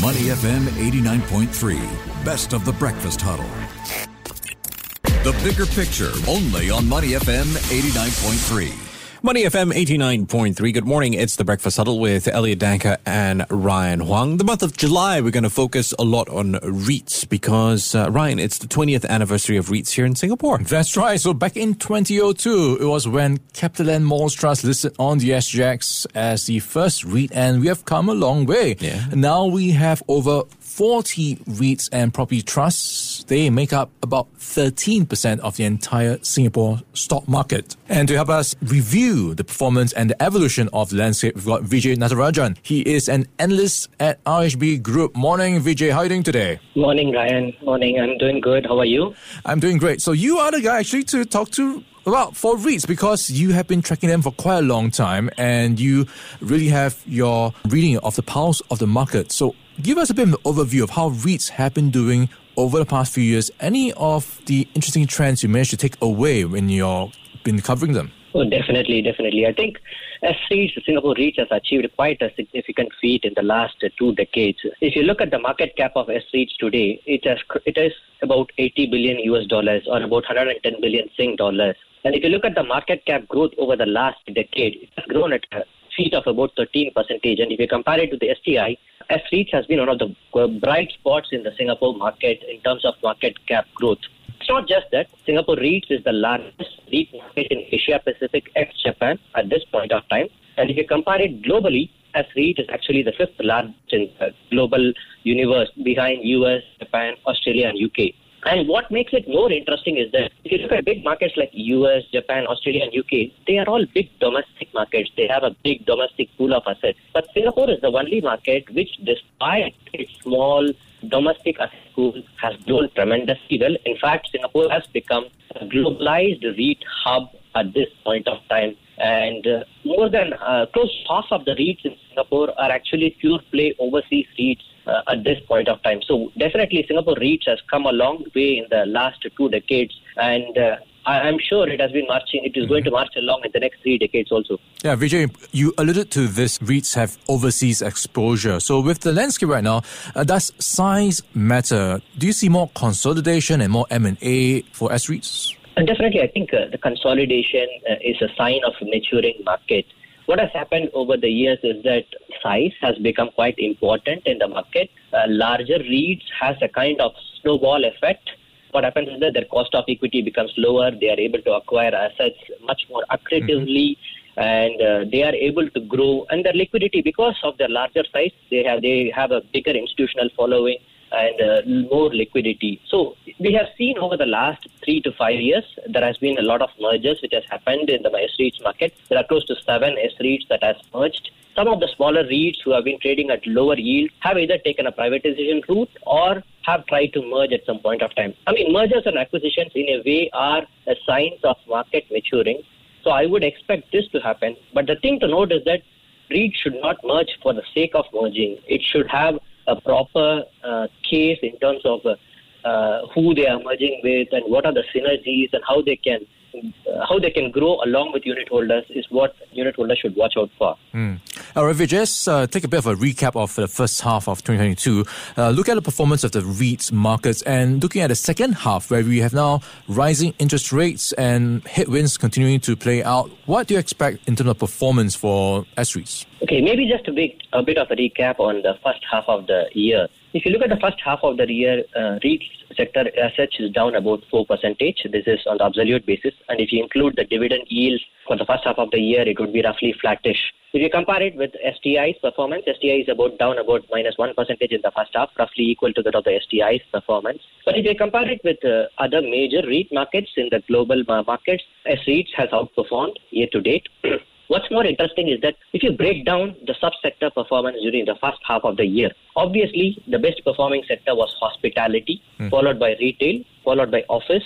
Money FM 89.3, best of the breakfast huddle. The bigger picture, only on Money FM 89.3. Money FM 89.3. Good morning. It's the Breakfast Huddle with Elliot Danker and Ryan Huang. The month of July, we're going to focus a lot on REITs because, uh, Ryan, it's the 20th anniversary of REITs here in Singapore. That's right. So back in 2002, it was when CapitaLand Malls Trust listed on the SGX as the first REIT, and we have come a long way. Yeah. Now we have over 40 REITs and property trusts. They make up about 13% of the entire Singapore stock market. And to help us review the performance and the evolution of the landscape, we've got Vijay Natarajan. He is an analyst at RHB Group. Morning, Vijay. How are you doing today? Morning, Ryan. Morning. I'm doing good. How are you? I'm doing great. So you are the guy actually to talk to about for REITs because you have been tracking them for quite a long time and you really have your reading of the pulse of the market. So give us a bit of an overview of how REITs have been doing over the past few years. Any of the interesting trends you managed to take away when you've been covering them? Oh, definitely, definitely. I think as REITs, Singapore REITs has achieved quite a significant feat in the last two decades. If you look at the market cap of S REITs today, it has it is about 80 billion US dollars or about 110 billion Sing dollars. And if you look at the market cap growth over the last decade, it has grown at a feat of about 13 percentage. And if you compare it to the STI, S REITs has been one of the bright spots in the Singapore market in terms of market cap growth. It's not just that. Singapore REITs is the largest REIT market in Asia Pacific ex Japan at this point of time. And if you compare it globally, S REIT is actually the fifth largest in the global universe behind US, Japan, Australia, and UK. And what makes it more interesting is that if you look at big markets like US, Japan, Australia, and UK, they are all big domestic markets. They have a big domestic pool of assets. But Singapore is the only market which, despite its small domestic asset pool, has grown tremendously well. In fact, Singapore has become a globalized REIT hub at this point of time. And uh, more than uh, close half of the REITs in Singapore are actually pure play overseas REITs uh, at this point of time. So definitely Singapore REITs has come a long way in the last two decades and uh, I, am sure it has been marching, it is going to march along in the next three decades also. Yeah, Vijay, you alluded to this, REITs have overseas exposure. So with the landscape right now, uh, does size matter? Do you see more consolidation and more M&A for S-REITs? And definitely, I think uh, the consolidation uh, is a sign of a maturing market. What has happened over the years is that size has become quite important in the market. Uh, larger REITs has a kind of snowball effect. What happens is that their cost of equity becomes lower. They are able to acquire assets much more accretively. Mm-hmm and uh, they are able to grow and their liquidity because of their larger size they have they have a bigger institutional following and uh, more liquidity. So we have seen over the last three to five years, there has been a lot of mergers which has happened in the S REITs market. There are close to seven S REITs that has merged. Some of the smaller REITs who have been trading at lower yield have either taken a privatization route or have tried to merge at some point of time. I mean, mergers and acquisitions in a way are a signs of market maturing. So I would expect this to happen. But the thing to note is that REITs should not merge for the sake of merging. It should have a proper uh, case in terms of uh, uh, who they are merging with and what are the synergies and how they can how they can grow along with unit holders is what unit holders should watch out for. Mm. All right, Vijay, just uh, take a bit of a recap of the first half of 2022. Uh, look at the performance of the REITs markets and looking at the second half where we have now rising interest rates and headwinds continuing to play out. What do you expect in terms of performance for S-REITs? Okay, maybe just a bit, a bit of a recap on the first half of the year. If you look at the first half of the year, uh, REIT sector assets is down about 4 percentage. This is on the absolute basis. And if you include the dividend yield for the first half of the year, it would be roughly flattish. If you compare it with STI's performance, STI is about down about minus 1 percentage in the first half, roughly equal to that of the STI's performance. But if you compare it with uh, other major REIT markets in the global markets, S REITs has outperformed year to date. What's more interesting is that if you break down the subsector performance during the first half of the year, obviously the best performing sector was hospitality, mm. followed by retail, followed by office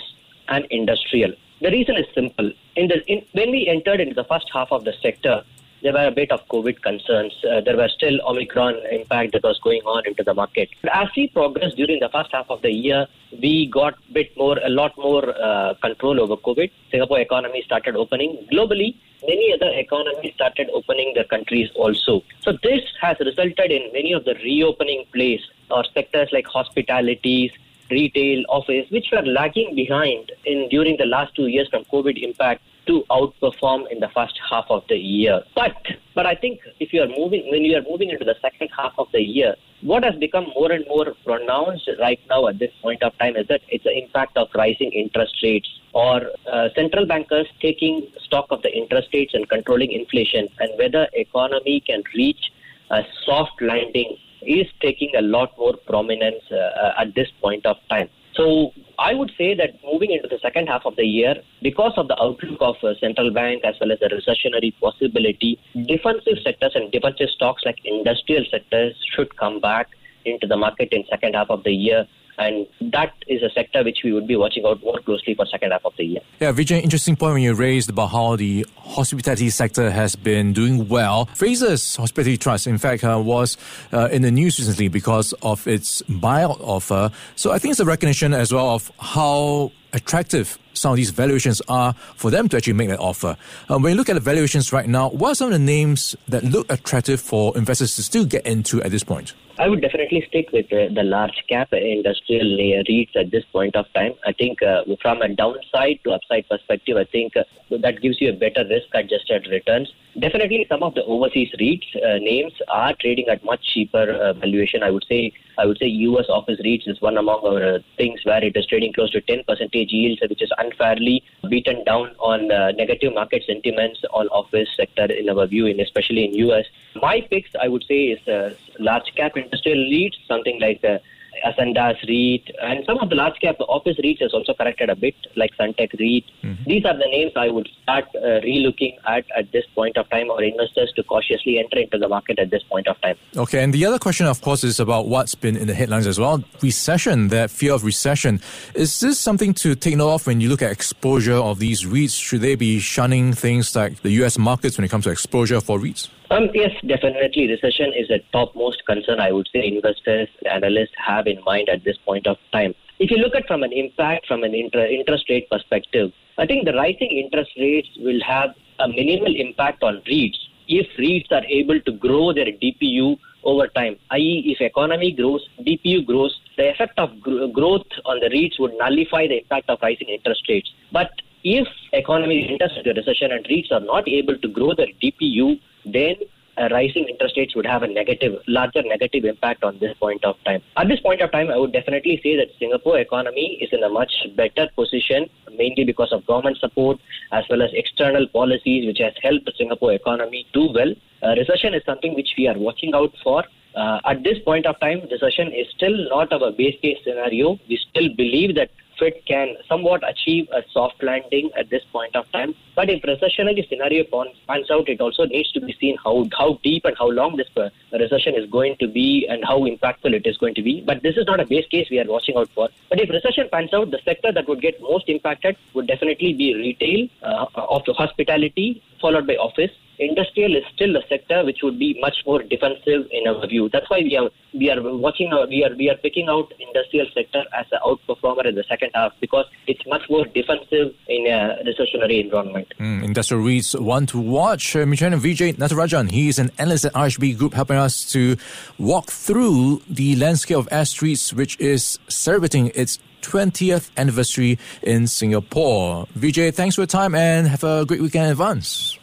and industrial. The reason is simple. In the, in, when we entered into the first half of the sector, there were a bit of COVID concerns. Uh, there was still Omicron impact that was going on into the market. But as we progressed during the first half of the year, we got bit more, a lot more uh, control over COVID. Singapore economy started opening globally. Many other economies started opening their countries also. So this has resulted in many of the reopening plays or sectors like hospitalities, retail, office, which were lagging behind in during the last two years from COVID impact to outperform in the first half of the year. But but I think if you are moving when you are moving into the second half of the year, what has become more and more pronounced right now at this point of time is that it's the impact of rising interest rates or uh, central bankers taking stock of the interest rates and controlling inflation and whether economy can reach a soft landing is taking a lot more prominence uh, uh, at this point of time. So I would say that moving into the second half of the year, because of the outlook of a central bank as well as the recessionary possibility, hmm. defensive sectors and defensive stocks like industrial sectors should come back into the market in second half of the year and that is a sector which we would be watching out more closely for second half of the year. Yeah, Vijay, interesting point when you raised about how the hospitality sector has been doing well. Frasers Hospitality Trust, in fact, uh, was uh, in the news recently because of its buyout offer. So I think it's a recognition as well of how attractive some of these valuations are for them to actually make that offer. Um, when you look at the valuations right now, what are some of the names that look attractive for investors to still get into at this point? I would definitely stick with the, the large cap industrial REITs at this point of time. I think uh, from a downside to upside perspective, I think uh, that gives you a better risk adjusted returns. Definitely, some of the overseas REITs uh, names are trading at much cheaper uh, valuation. I would say, I would say, U.S. office REITs is one among our uh, things where it is trading close to 10 percentage yields, which is unfairly beaten down on uh, negative market sentiments on office sector in our view, in especially in U.S. My picks, I would say, is uh, large cap industrial REITs, something like uh, Ascendas REIT, and some of the large cap office REITs has also corrected a bit, like Suntec REIT. Mm-hmm. These are the names I would start uh, relooking at at this point of time, or investors to cautiously enter into the market at this point of time. Okay, and the other question, of course, is about what's been in the headlines as well recession, that fear of recession. Is this something to take note of when you look at exposure of these REITs? Should they be shunning things like the US markets when it comes to exposure for REITs? Um, yes, definitely. Recession is a topmost concern I would say investors, and analysts have in mind at this point of time. If you look at from an impact from an inter- interest rate perspective, I think the rising interest rates will have a minimal impact on REITs if REITs are able to grow their DPU over time, i.e., if economy grows, DPU grows, the effect of gr- growth on the REITs would nullify the impact of rising interest rates. But if economy enters into recession and REITs are not able to grow their DPU, then uh, rising interest rates would have a negative, larger negative impact on this point of time. At this point of time, I would definitely say that Singapore economy is in a much better position, mainly because of government support as well as external policies, which has helped the Singapore economy do well. Uh, recession is something which we are watching out for. Uh, at this point of time, recession is still not our base case scenario. We still believe that Fed can somewhat achieve a soft landing at this point of time. But if recessionary scenario pans out, it also needs to be seen how how deep and how long this uh, recession is going to be and how impactful it is going to be. But this is not a base case we are watching out for. But if recession pans out, the sector that would get most impacted would definitely be retail, uh, of hospitality, followed by office industrial is still a sector which would be much more defensive in our view. That's why we are we are watching uh, we are we are picking out industrial sector as an outperformer in the second half because it's much more defensive in a recessionary environment. Mm, industrial REITs one to watch. Uh, Michan Vijay Natarajan, he is an analyst at RHB Group, helping us to walk through the landscape of S REITs, which is celebrating its 20th anniversary in Singapore. Vijay, thanks for your time and have a great weekend in advance.